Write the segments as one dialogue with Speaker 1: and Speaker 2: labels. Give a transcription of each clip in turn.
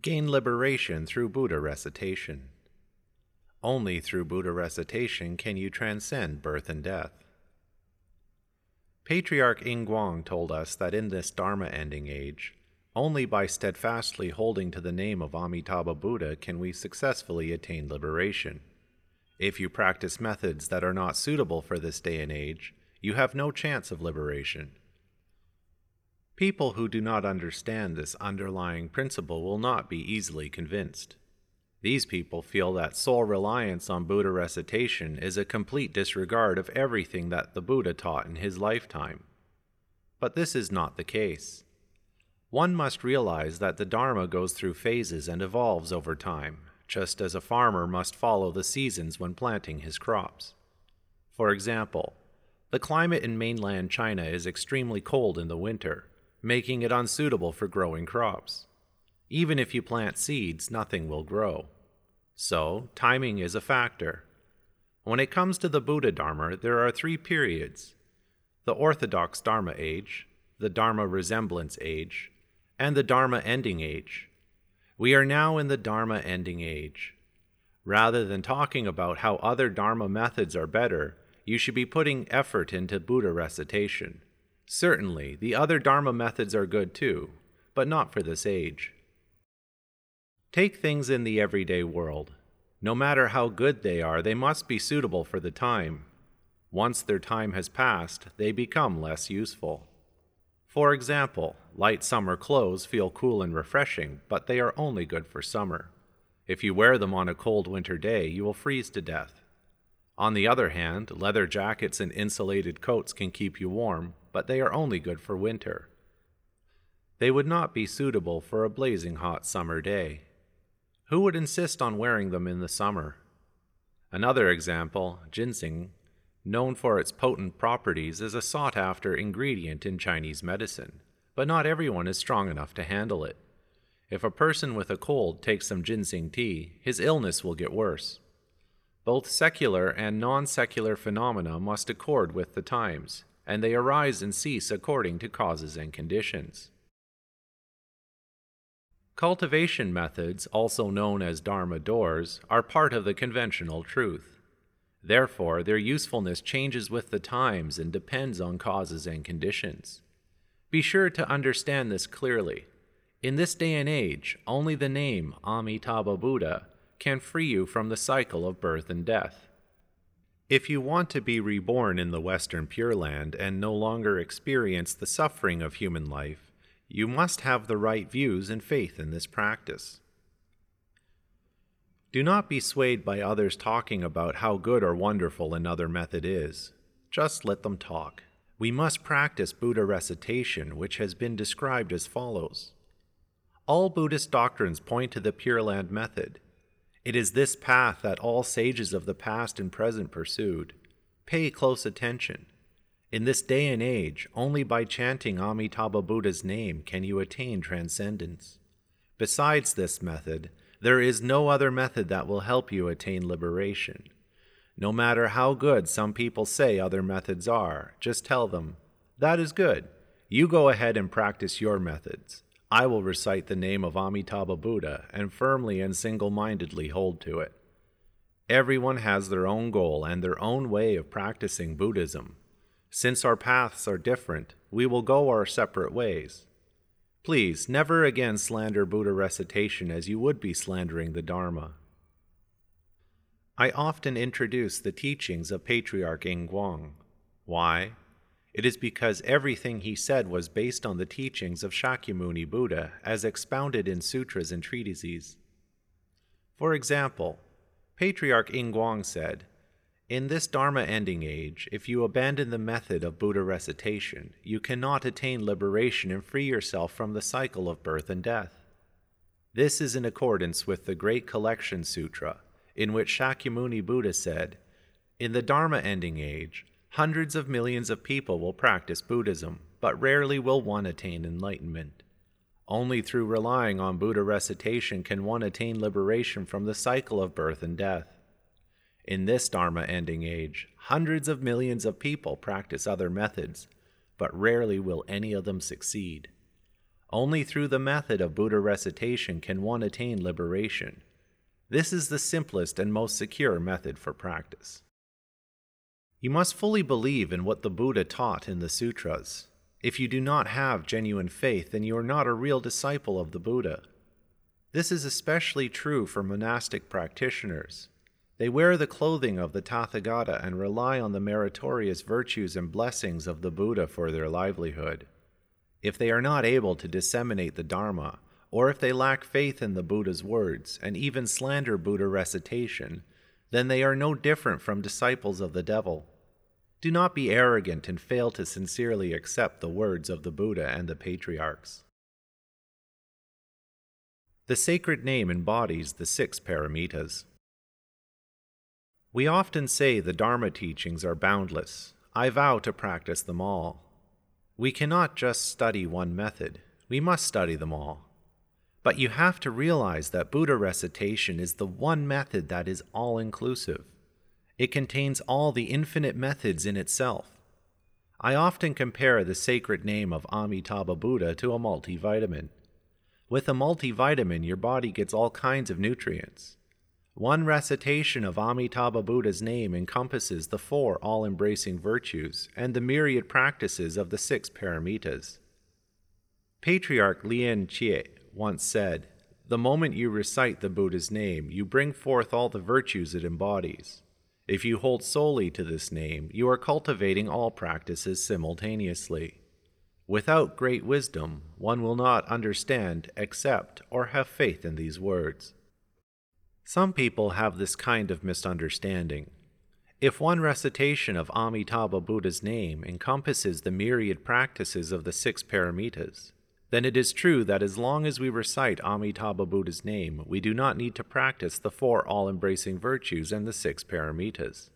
Speaker 1: Gain liberation through Buddha recitation. Only through Buddha recitation can you transcend birth and death. Patriarch Yin Guang told us that in this Dharma ending age, only by steadfastly holding to the name of Amitabha Buddha can we successfully attain liberation. If you practice methods that are not suitable for this day and age, you have no chance of liberation. People who do not understand this underlying principle will not be easily convinced. These people feel that sole reliance on Buddha recitation is a complete disregard of everything that the Buddha taught in his lifetime. But this is not the case. One must realize that the Dharma goes through phases and evolves over time, just as a farmer must follow the seasons when planting his crops. For example, the climate in mainland China is extremely cold in the winter, making it unsuitable for growing crops. Even if you plant seeds, nothing will grow. So, timing is a factor. When it comes to the Buddha Dharma, there are three periods the Orthodox Dharma age, the Dharma resemblance age, and the Dharma ending age. We are now in the Dharma ending age. Rather than talking about how other Dharma methods are better, you should be putting effort into Buddha recitation. Certainly, the other Dharma methods are good too, but not for this age. Take things in the everyday world. No matter how good they are, they must be suitable for the time. Once their time has passed, they become less useful. For example, light summer clothes feel cool and refreshing, but they are only good for summer. If you wear them on a cold winter day, you will freeze to death. On the other hand, leather jackets and insulated coats can keep you warm, but they are only good for winter. They would not be suitable for a blazing hot summer day. Who would insist on wearing them in the summer? Another example, ginseng, known for its potent properties, is a sought after ingredient in Chinese medicine, but not everyone is strong enough to handle it. If a person with a cold takes some ginseng tea, his illness will get worse. Both secular and non secular phenomena must accord with the times, and they arise and cease according to causes and conditions. Cultivation methods, also known as Dharma doors, are part of the conventional truth. Therefore, their usefulness changes with the times and depends on causes and conditions. Be sure to understand this clearly. In this day and age, only the name Amitabha Buddha can free you from the cycle of birth and death. If you want to be reborn in the Western Pure Land and no longer experience the suffering of human life, you must have the right views and faith in this practice. Do not be swayed by others talking about how good or wonderful another method is. Just let them talk. We must practice Buddha recitation, which has been described as follows All Buddhist doctrines point to the Pure Land method. It is this path that all sages of the past and present pursued. Pay close attention. In this day and age, only by chanting Amitabha Buddha's name can you attain transcendence. Besides this method, there is no other method that will help you attain liberation. No matter how good some people say other methods are, just tell them, That is good. You go ahead and practice your methods. I will recite the name of Amitabha Buddha and firmly and single mindedly hold to it. Everyone has their own goal and their own way of practicing Buddhism. Since our paths are different, we will go our separate ways. Please never again slander Buddha recitation as you would be slandering the Dharma. I often introduce the teachings of Patriarch Yin Guang. Why? It is because everything he said was based on the teachings of Shakyamuni Buddha as expounded in sutras and treatises. For example, Patriarch Yin Guang said, in this Dharma ending age, if you abandon the method of Buddha recitation, you cannot attain liberation and free yourself from the cycle of birth and death. This is in accordance with the Great Collection Sutra, in which Shakyamuni Buddha said, In the Dharma ending age, hundreds of millions of people will practice Buddhism, but rarely will one attain enlightenment. Only through relying on Buddha recitation can one attain liberation from the cycle of birth and death. In this Dharma ending age, hundreds of millions of people practice other methods, but rarely will any of them succeed. Only through the method of Buddha recitation can one attain liberation. This is the simplest and most secure method for practice. You must fully believe in what the Buddha taught in the sutras. If you do not have genuine faith, then you are not a real disciple of the Buddha. This is especially true for monastic practitioners. They wear the clothing of the Tathagata and rely on the meritorious virtues and blessings of the Buddha for their livelihood. If they are not able to disseminate the Dharma, or if they lack faith in the Buddha's words and even slander Buddha recitation, then they are no different from disciples of the devil. Do not be arrogant and fail to sincerely accept the words of the Buddha and the patriarchs. The sacred name embodies the six paramitas. We often say the Dharma teachings are boundless. I vow to practice them all. We cannot just study one method, we must study them all. But you have to realize that Buddha recitation is the one method that is all inclusive. It contains all the infinite methods in itself. I often compare the sacred name of Amitabha Buddha to a multivitamin. With a multivitamin, your body gets all kinds of nutrients. One recitation of Amitabha Buddha's name encompasses the four all embracing virtues and the myriad practices of the six paramitas. Patriarch Lien Chih once said, The moment you recite the Buddha's name, you bring forth all the virtues it embodies. If you hold solely to this name, you are cultivating all practices simultaneously. Without great wisdom, one will not understand, accept, or have faith in these words. Some people have this kind of misunderstanding. If one recitation of Amitabha Buddha's name encompasses the myriad practices of the six paramitas, then it is true that as long as we recite Amitabha Buddha's name, we do not need to practice the four all embracing virtues and the six paramitas.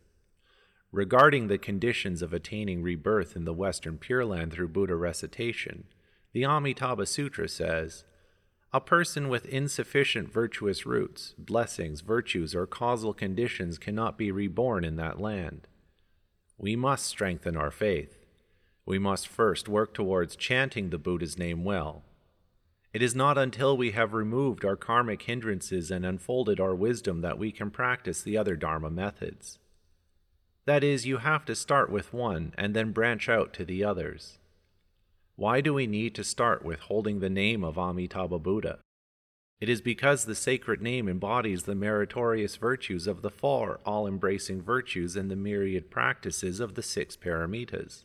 Speaker 1: Regarding the conditions of attaining rebirth in the Western Pure Land through Buddha recitation, the Amitabha Sutra says, a person with insufficient virtuous roots, blessings, virtues, or causal conditions cannot be reborn in that land. We must strengthen our faith. We must first work towards chanting the Buddha's name well. It is not until we have removed our karmic hindrances and unfolded our wisdom that we can practice the other Dharma methods. That is, you have to start with one and then branch out to the others. Why do we need to start with holding the name of Amitabha Buddha? It is because the sacred name embodies the meritorious virtues of the four all embracing virtues and the myriad practices of the six paramitas.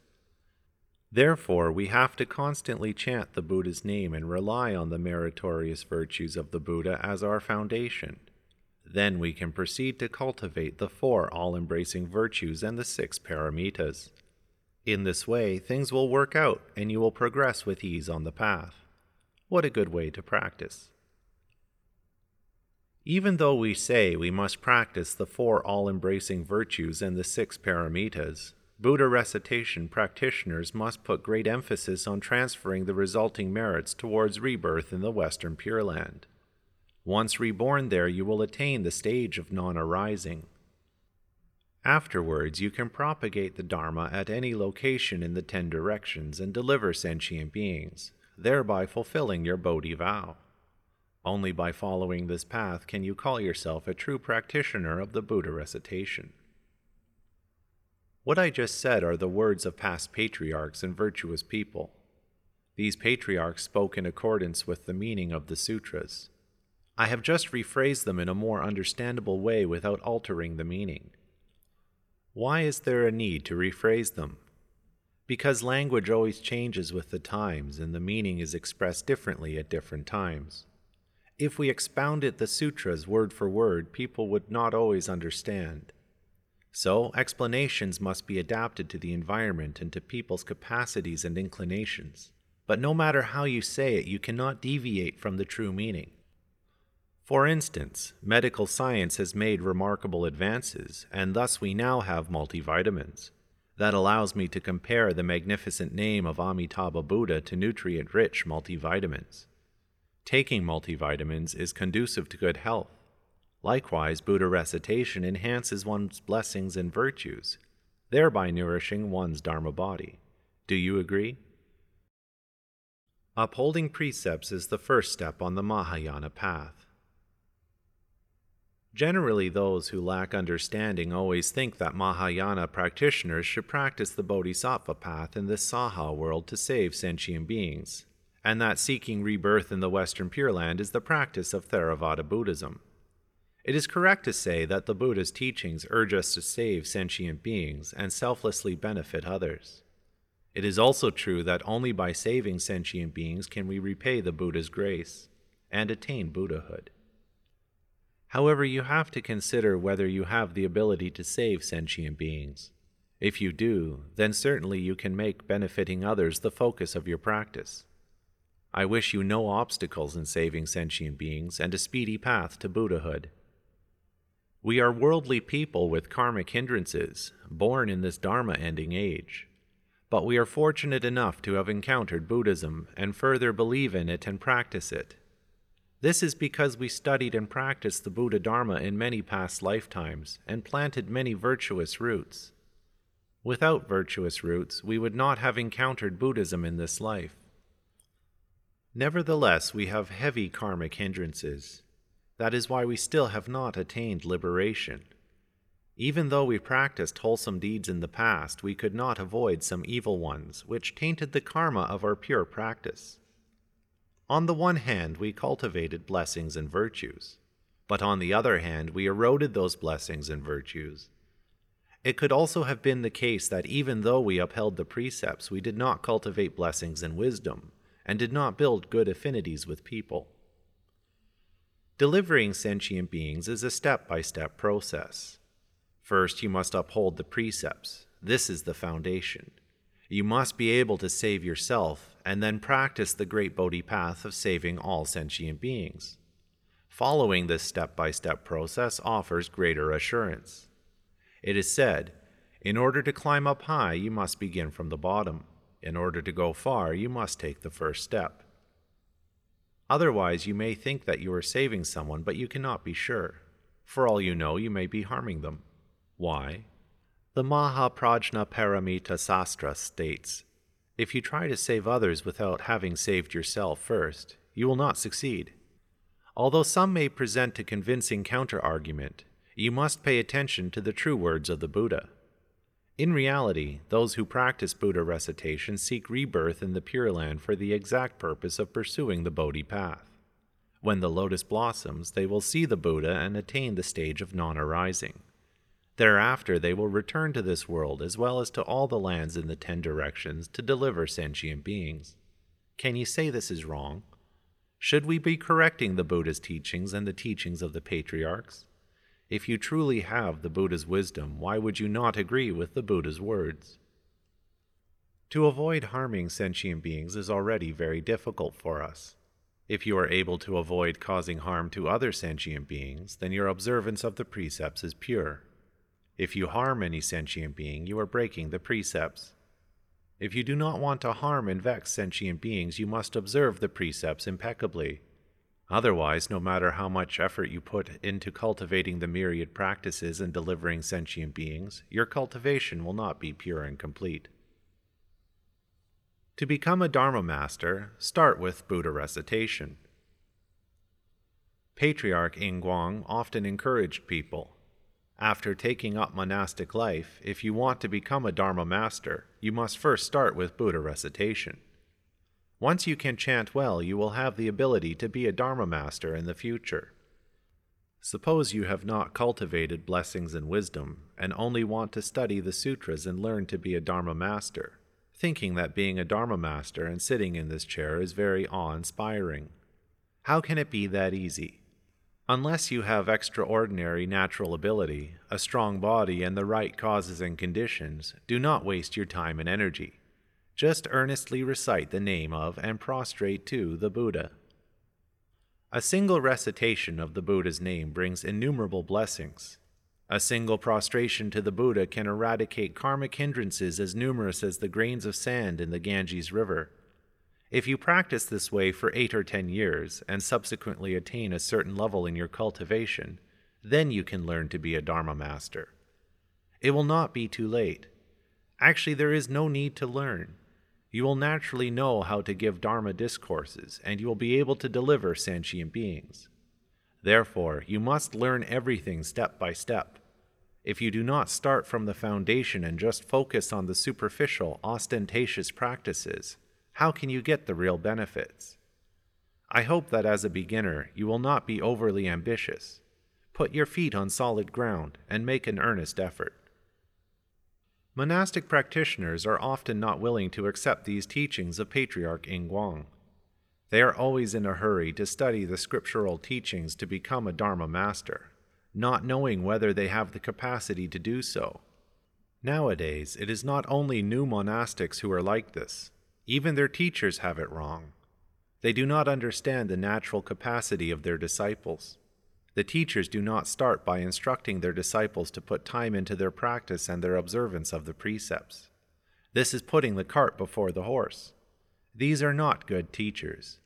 Speaker 1: Therefore, we have to constantly chant the Buddha's name and rely on the meritorious virtues of the Buddha as our foundation. Then we can proceed to cultivate the four all embracing virtues and the six paramitas. In this way, things will work out and you will progress with ease on the path. What a good way to practice. Even though we say we must practice the four all embracing virtues and the six paramitas, Buddha recitation practitioners must put great emphasis on transferring the resulting merits towards rebirth in the Western Pure Land. Once reborn there, you will attain the stage of non arising. Afterwards, you can propagate the Dharma at any location in the ten directions and deliver sentient beings, thereby fulfilling your Bodhi vow. Only by following this path can you call yourself a true practitioner of the Buddha recitation. What I just said are the words of past patriarchs and virtuous people. These patriarchs spoke in accordance with the meaning of the sutras. I have just rephrased them in a more understandable way without altering the meaning. Why is there a need to rephrase them? Because language always changes with the times and the meaning is expressed differently at different times. If we expounded the sutras word for word, people would not always understand. So, explanations must be adapted to the environment and to people's capacities and inclinations. But no matter how you say it, you cannot deviate from the true meaning. For instance, medical science has made remarkable advances, and thus we now have multivitamins. That allows me to compare the magnificent name of Amitabha Buddha to nutrient rich multivitamins. Taking multivitamins is conducive to good health. Likewise, Buddha recitation enhances one's blessings and virtues, thereby nourishing one's Dharma body. Do you agree? Upholding precepts is the first step on the Mahayana path. Generally, those who lack understanding always think that Mahayana practitioners should practice the Bodhisattva path in this Saha world to save sentient beings, and that seeking rebirth in the Western Pure Land is the practice of Theravada Buddhism. It is correct to say that the Buddha's teachings urge us to save sentient beings and selflessly benefit others. It is also true that only by saving sentient beings can we repay the Buddha's grace and attain Buddhahood. However, you have to consider whether you have the ability to save sentient beings. If you do, then certainly you can make benefiting others the focus of your practice. I wish you no obstacles in saving sentient beings and a speedy path to Buddhahood. We are worldly people with karmic hindrances, born in this Dharma ending age. But we are fortunate enough to have encountered Buddhism and further believe in it and practice it. This is because we studied and practiced the Buddha Dharma in many past lifetimes and planted many virtuous roots. Without virtuous roots, we would not have encountered Buddhism in this life. Nevertheless, we have heavy karmic hindrances. That is why we still have not attained liberation. Even though we practiced wholesome deeds in the past, we could not avoid some evil ones, which tainted the karma of our pure practice. On the one hand, we cultivated blessings and virtues, but on the other hand, we eroded those blessings and virtues. It could also have been the case that even though we upheld the precepts, we did not cultivate blessings and wisdom, and did not build good affinities with people. Delivering sentient beings is a step by step process. First, you must uphold the precepts. This is the foundation. You must be able to save yourself and then practice the great Bodhi path of saving all sentient beings. Following this step by step process offers greater assurance. It is said, in order to climb up high, you must begin from the bottom. In order to go far, you must take the first step. Otherwise, you may think that you are saving someone, but you cannot be sure. For all you know, you may be harming them. Why? The Mahaprajna Paramita Sastra states If you try to save others without having saved yourself first, you will not succeed. Although some may present a convincing counter argument, you must pay attention to the true words of the Buddha. In reality, those who practice Buddha recitation seek rebirth in the Pure Land for the exact purpose of pursuing the Bodhi path. When the lotus blossoms, they will see the Buddha and attain the stage of non arising. Thereafter, they will return to this world as well as to all the lands in the ten directions to deliver sentient beings. Can you say this is wrong? Should we be correcting the Buddha's teachings and the teachings of the patriarchs? If you truly have the Buddha's wisdom, why would you not agree with the Buddha's words? To avoid harming sentient beings is already very difficult for us. If you are able to avoid causing harm to other sentient beings, then your observance of the precepts is pure. If you harm any sentient being, you are breaking the precepts. If you do not want to harm and vex sentient beings, you must observe the precepts impeccably. Otherwise, no matter how much effort you put into cultivating the myriad practices and delivering sentient beings, your cultivation will not be pure and complete. To become a Dharma master, start with Buddha recitation. Patriarch Guang often encouraged people after taking up monastic life, if you want to become a Dharma master, you must first start with Buddha recitation. Once you can chant well, you will have the ability to be a Dharma master in the future. Suppose you have not cultivated blessings and wisdom, and only want to study the sutras and learn to be a Dharma master, thinking that being a Dharma master and sitting in this chair is very awe inspiring. How can it be that easy? Unless you have extraordinary natural ability, a strong body, and the right causes and conditions, do not waste your time and energy. Just earnestly recite the name of and prostrate to the Buddha. A single recitation of the Buddha's name brings innumerable blessings. A single prostration to the Buddha can eradicate karmic hindrances as numerous as the grains of sand in the Ganges River if you practice this way for eight or ten years and subsequently attain a certain level in your cultivation, then you can learn to be a Dharma master. It will not be too late. Actually, there is no need to learn. You will naturally know how to give Dharma discourses, and you will be able to deliver sentient beings. Therefore, you must learn everything step by step. If you do not start from the foundation and just focus on the superficial, ostentatious practices, how can you get the real benefits? I hope that as a beginner, you will not be overly ambitious. Put your feet on solid ground and make an earnest effort. Monastic practitioners are often not willing to accept these teachings of Patriarch Guang. They are always in a hurry to study the scriptural teachings to become a Dharma master, not knowing whether they have the capacity to do so. Nowadays, it is not only new monastics who are like this, even their teachers have it wrong. They do not understand the natural capacity of their disciples. The teachers do not start by instructing their disciples to put time into their practice and their observance of the precepts. This is putting the cart before the horse. These are not good teachers.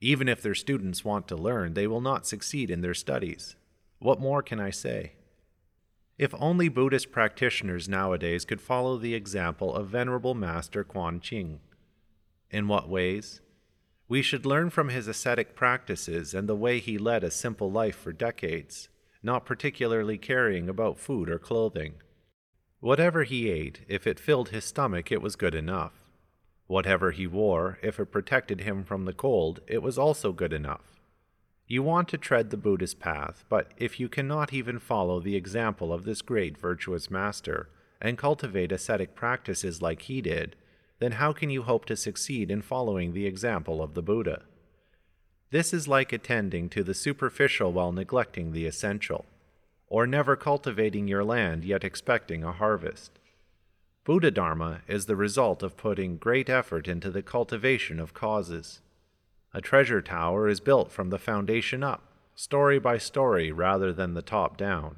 Speaker 1: Even if their students want to learn, they will not succeed in their studies. What more can I say? If only Buddhist practitioners nowadays could follow the example of Venerable Master Kuan Ching. In what ways? We should learn from his ascetic practices and the way he led a simple life for decades, not particularly caring about food or clothing. Whatever he ate, if it filled his stomach, it was good enough. Whatever he wore, if it protected him from the cold, it was also good enough. You want to tread the Buddhist path, but if you cannot even follow the example of this great virtuous master and cultivate ascetic practices like he did, then how can you hope to succeed in following the example of the Buddha? This is like attending to the superficial while neglecting the essential, or never cultivating your land yet expecting a harvest. Buddha Dharma is the result of putting great effort into the cultivation of causes. A treasure tower is built from the foundation up, story by story rather than the top down.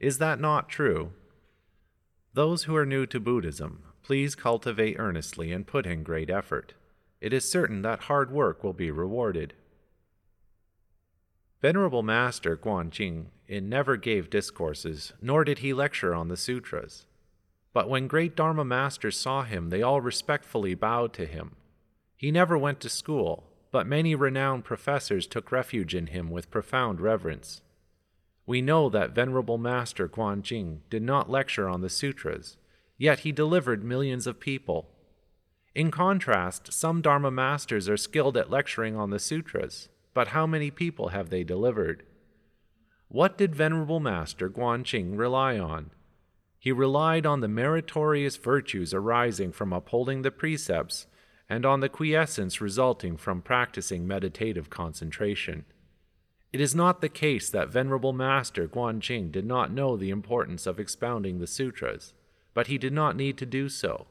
Speaker 1: Is that not true? Those who are new to Buddhism, please cultivate earnestly and put in great effort. It is certain that hard work will be rewarded. Venerable Master Guanqing never gave discourses, nor did he lecture on the sutras. But when great Dharma masters saw him, they all respectfully bowed to him. He never went to school, but many renowned professors took refuge in him with profound reverence. We know that Venerable Master Guanjing did not lecture on the sutras, yet he delivered millions of people. In contrast, some Dharma masters are skilled at lecturing on the sutras, but how many people have they delivered? What did Venerable Master Guanqing rely on? He relied on the meritorious virtues arising from upholding the precepts and on the quiescence resulting from practicing meditative concentration. It is not the case that Venerable Master Guanqing did not know the importance of expounding the sutras, but he did not need to do so.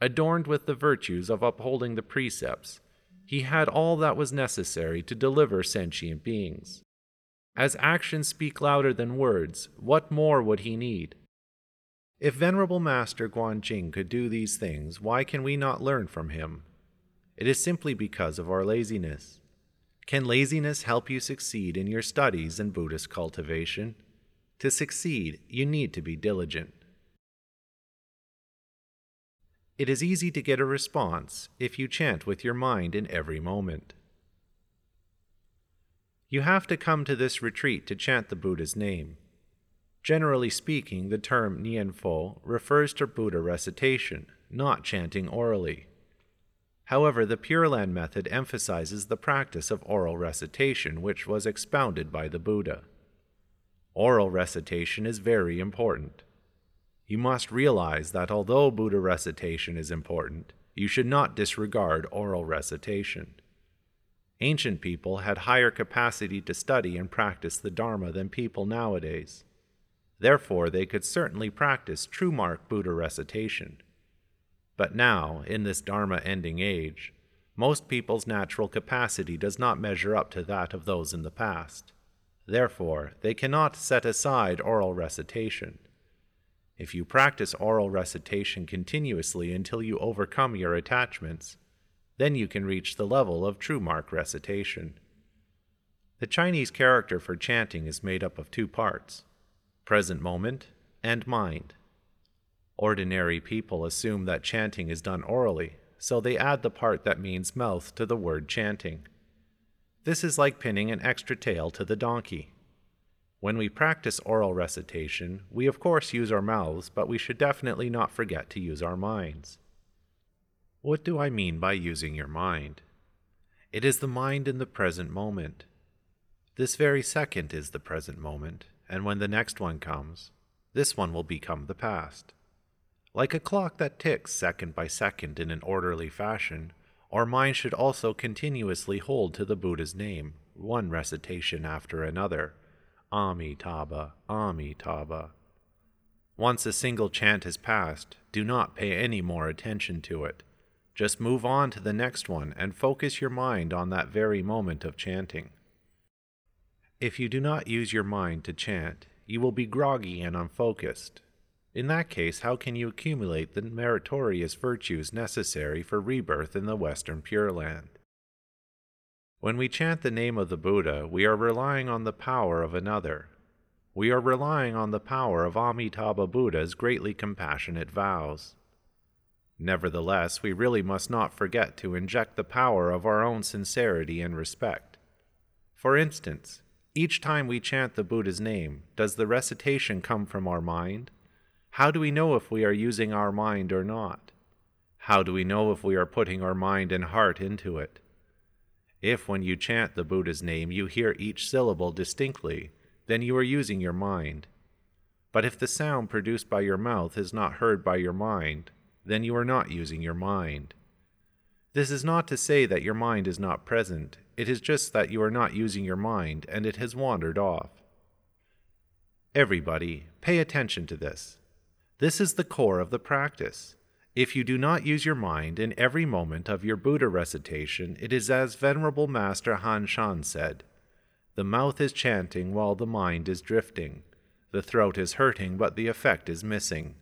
Speaker 1: Adorned with the virtues of upholding the precepts, he had all that was necessary to deliver sentient beings. As actions speak louder than words, what more would he need? If Venerable Master Guan Guanjing could do these things, why can we not learn from him? It is simply because of our laziness. Can laziness help you succeed in your studies and Buddhist cultivation? To succeed, you need to be diligent. It is easy to get a response if you chant with your mind in every moment. You have to come to this retreat to chant the Buddha's name. Generally speaking, the term Nianfo refers to Buddha recitation, not chanting orally. However, the Pure Land method emphasizes the practice of oral recitation, which was expounded by the Buddha. Oral recitation is very important. You must realize that although Buddha recitation is important, you should not disregard oral recitation. Ancient people had higher capacity to study and practice the Dharma than people nowadays. Therefore, they could certainly practice true mark Buddha recitation. But now, in this Dharma ending age, most people's natural capacity does not measure up to that of those in the past. Therefore, they cannot set aside oral recitation. If you practice oral recitation continuously until you overcome your attachments, then you can reach the level of true mark recitation. The Chinese character for chanting is made up of two parts present moment, and mind. Ordinary people assume that chanting is done orally, so they add the part that means mouth to the word chanting. This is like pinning an extra tail to the donkey. When we practice oral recitation, we of course use our mouths, but we should definitely not forget to use our minds. What do I mean by using your mind? It is the mind in the present moment. This very second is the present moment, and when the next one comes, this one will become the past. Like a clock that ticks second by second in an orderly fashion, our mind should also continuously hold to the Buddha's name, one recitation after another. Amitabha, Amitabha. Once a single chant has passed, do not pay any more attention to it. Just move on to the next one and focus your mind on that very moment of chanting. If you do not use your mind to chant, you will be groggy and unfocused, in that case, how can you accumulate the meritorious virtues necessary for rebirth in the Western Pure Land? When we chant the name of the Buddha, we are relying on the power of another. We are relying on the power of Amitabha Buddha's greatly compassionate vows. Nevertheless, we really must not forget to inject the power of our own sincerity and respect. For instance, each time we chant the Buddha's name, does the recitation come from our mind? How do we know if we are using our mind or not? How do we know if we are putting our mind and heart into it? If, when you chant the Buddha's name, you hear each syllable distinctly, then you are using your mind. But if the sound produced by your mouth is not heard by your mind, then you are not using your mind. This is not to say that your mind is not present, it is just that you are not using your mind and it has wandered off. Everybody, pay attention to this. This is the core of the practice. If you do not use your mind in every moment of your Buddha recitation, it is as Venerable Master Han Shan said The mouth is chanting while the mind is drifting. The throat is hurting, but the effect is missing.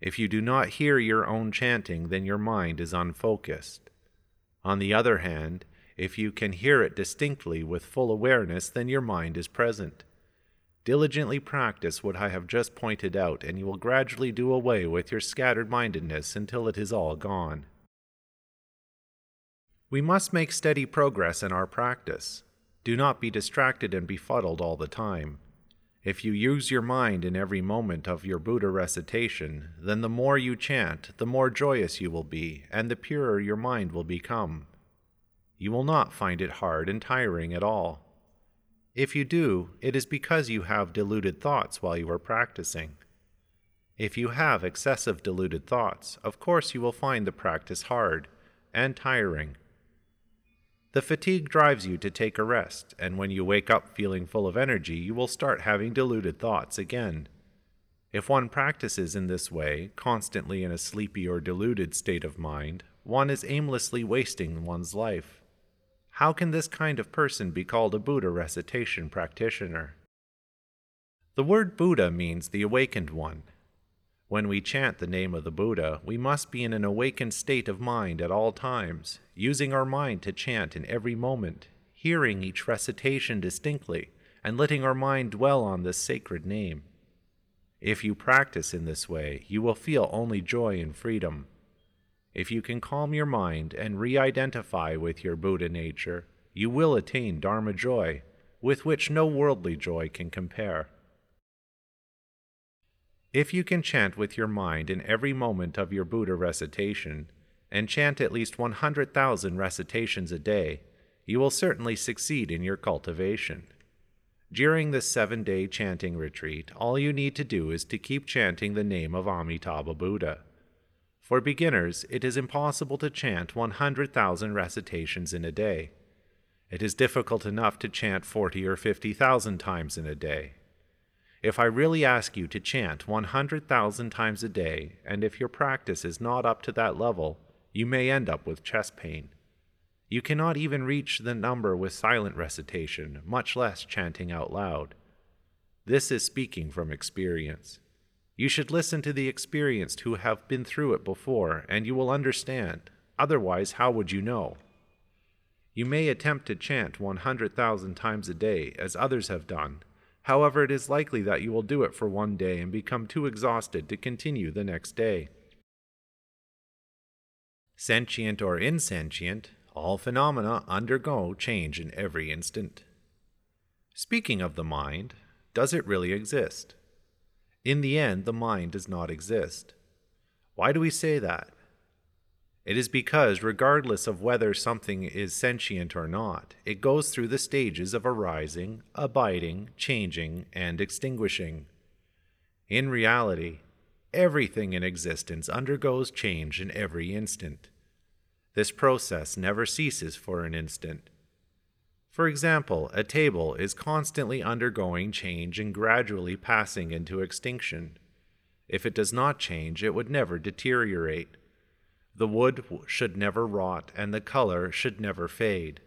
Speaker 1: If you do not hear your own chanting, then your mind is unfocused. On the other hand, if you can hear it distinctly with full awareness, then your mind is present. Diligently practice what I have just pointed out, and you will gradually do away with your scattered mindedness until it is all gone. We must make steady progress in our practice. Do not be distracted and befuddled all the time. If you use your mind in every moment of your Buddha recitation, then the more you chant, the more joyous you will be, and the purer your mind will become. You will not find it hard and tiring at all. If you do, it is because you have deluded thoughts while you are practicing. If you have excessive deluded thoughts, of course you will find the practice hard and tiring. The fatigue drives you to take a rest, and when you wake up feeling full of energy, you will start having deluded thoughts again. If one practices in this way, constantly in a sleepy or deluded state of mind, one is aimlessly wasting one's life. How can this kind of person be called a Buddha recitation practitioner? The word Buddha means the awakened one. When we chant the name of the Buddha, we must be in an awakened state of mind at all times, using our mind to chant in every moment, hearing each recitation distinctly, and letting our mind dwell on this sacred name. If you practice in this way, you will feel only joy and freedom. If you can calm your mind and re identify with your Buddha nature, you will attain Dharma joy, with which no worldly joy can compare. If you can chant with your mind in every moment of your Buddha recitation, and chant at least 100,000 recitations a day, you will certainly succeed in your cultivation. During this seven day chanting retreat, all you need to do is to keep chanting the name of Amitabha Buddha. For beginners, it is impossible to chant 100,000 recitations in a day. It is difficult enough to chant 40 or 50,000 times in a day. If I really ask you to chant 100,000 times a day, and if your practice is not up to that level, you may end up with chest pain. You cannot even reach the number with silent recitation, much less chanting out loud. This is speaking from experience. You should listen to the experienced who have been through it before, and you will understand. Otherwise, how would you know? You may attempt to chant 100,000 times a day, as others have done. However, it is likely that you will do it for one day and become too exhausted to continue the next day. Sentient or insentient, all phenomena undergo change in every instant. Speaking of the mind, does it really exist? In the end, the mind does not exist. Why do we say that? It is because, regardless of whether something is sentient or not, it goes through the stages of arising, abiding, changing, and extinguishing. In reality, everything in existence undergoes change in every instant. This process never ceases for an instant. For example, a table is constantly undergoing change and gradually passing into extinction. If it does not change, it would never deteriorate. The wood should never rot, and the color should never fade.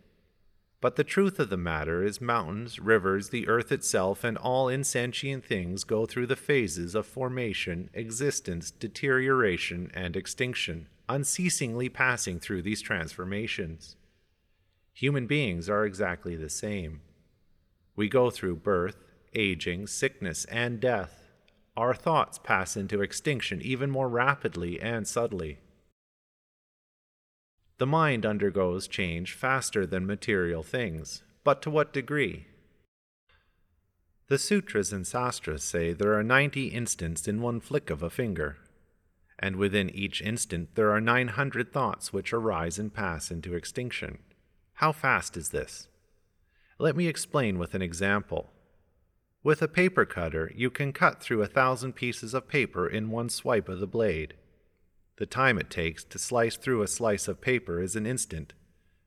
Speaker 1: But the truth of the matter is, mountains, rivers, the earth itself, and all insentient things go through the phases of formation, existence, deterioration, and extinction, unceasingly passing through these transformations. Human beings are exactly the same. We go through birth, aging, sickness, and death. Our thoughts pass into extinction even more rapidly and subtly. The mind undergoes change faster than material things, but to what degree? The sutras and sastras say there are 90 instants in one flick of a finger, and within each instant there are 900 thoughts which arise and pass into extinction. How fast is this? Let me explain with an example. With a paper cutter, you can cut through a thousand pieces of paper in one swipe of the blade. The time it takes to slice through a slice of paper is an instant,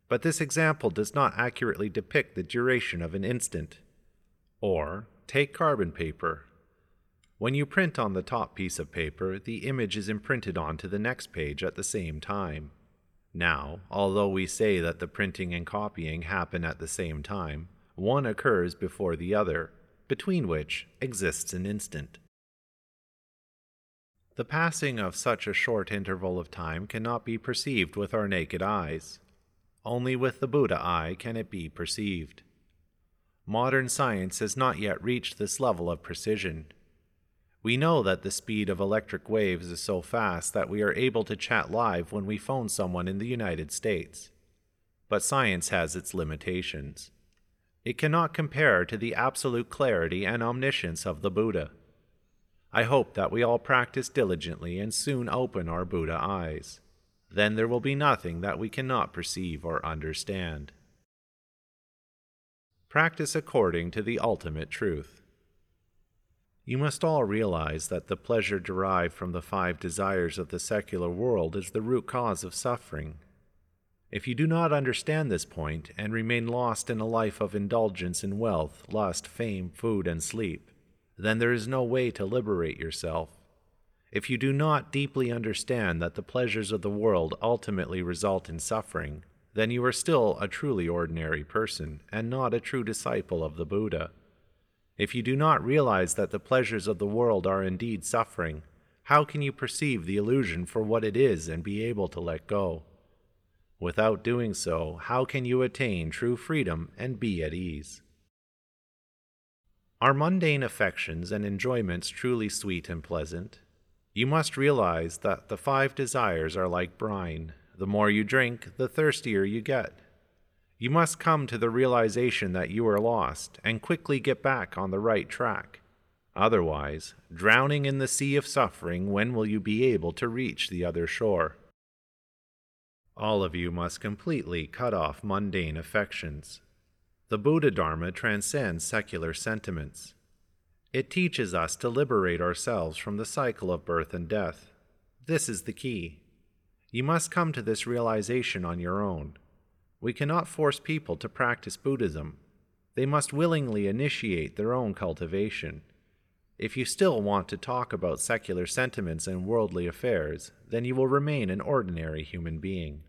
Speaker 1: but this example does not accurately depict the duration of an instant. Or, take carbon paper. When you print on the top piece of paper, the image is imprinted onto the next page at the same time. Now, although we say that the printing and copying happen at the same time, one occurs before the other, between which exists an instant. The passing of such a short interval of time cannot be perceived with our naked eyes. Only with the Buddha eye can it be perceived. Modern science has not yet reached this level of precision. We know that the speed of electric waves is so fast that we are able to chat live when we phone someone in the United States. But science has its limitations. It cannot compare to the absolute clarity and omniscience of the Buddha. I hope that we all practice diligently and soon open our Buddha eyes. Then there will be nothing that we cannot perceive or understand. Practice according to the ultimate truth. You must all realize that the pleasure derived from the five desires of the secular world is the root cause of suffering. If you do not understand this point and remain lost in a life of indulgence in wealth, lust, fame, food, and sleep, then there is no way to liberate yourself. If you do not deeply understand that the pleasures of the world ultimately result in suffering, then you are still a truly ordinary person and not a true disciple of the Buddha. If you do not realize that the pleasures of the world are indeed suffering, how can you perceive the illusion for what it is and be able to let go? Without doing so, how can you attain true freedom and be at ease? Are mundane affections and enjoyments truly sweet and pleasant? You must realize that the five desires are like brine. The more you drink, the thirstier you get. You must come to the realization that you are lost and quickly get back on the right track. Otherwise, drowning in the sea of suffering, when will you be able to reach the other shore? All of you must completely cut off mundane affections the Buddha Dharma transcends secular sentiments. It teaches us to liberate ourselves from the cycle of birth and death. This is the key. You must come to this realization on your own. We cannot force people to practice Buddhism. They must willingly initiate their own cultivation. If you still want to talk about secular sentiments and worldly affairs, then you will remain an ordinary human being.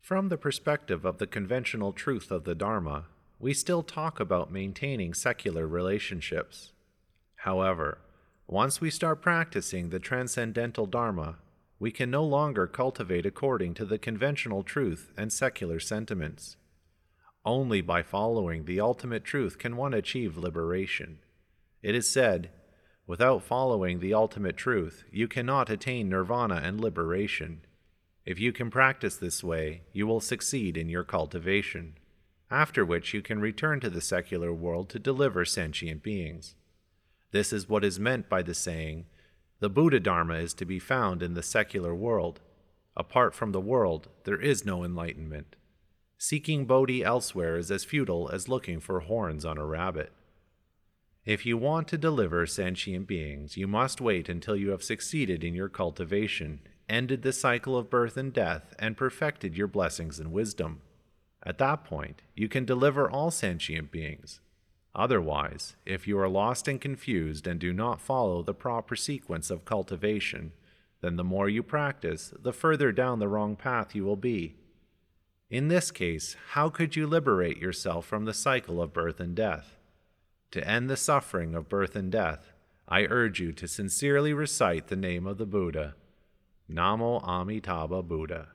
Speaker 1: From the perspective of the conventional truth of the Dharma, we still talk about maintaining secular relationships. However, once we start practicing the transcendental Dharma, we can no longer cultivate according to the conventional truth and secular sentiments. Only by following the ultimate truth can one achieve liberation. It is said, without following the ultimate truth, you cannot attain nirvana and liberation. If you can practice this way, you will succeed in your cultivation, after which you can return to the secular world to deliver sentient beings. This is what is meant by the saying, the Buddha Dharma is to be found in the secular world. Apart from the world, there is no enlightenment. Seeking Bodhi elsewhere is as futile as looking for horns on a rabbit. If you want to deliver sentient beings, you must wait until you have succeeded in your cultivation, ended the cycle of birth and death, and perfected your blessings and wisdom. At that point, you can deliver all sentient beings. Otherwise, if you are lost and confused and do not follow the proper sequence of cultivation, then the more you practice, the further down the wrong path you will be. In this case, how could you liberate yourself from the cycle of birth and death? To end the suffering of birth and death, I urge you to sincerely recite the name of the Buddha. Namo Amitabha Buddha.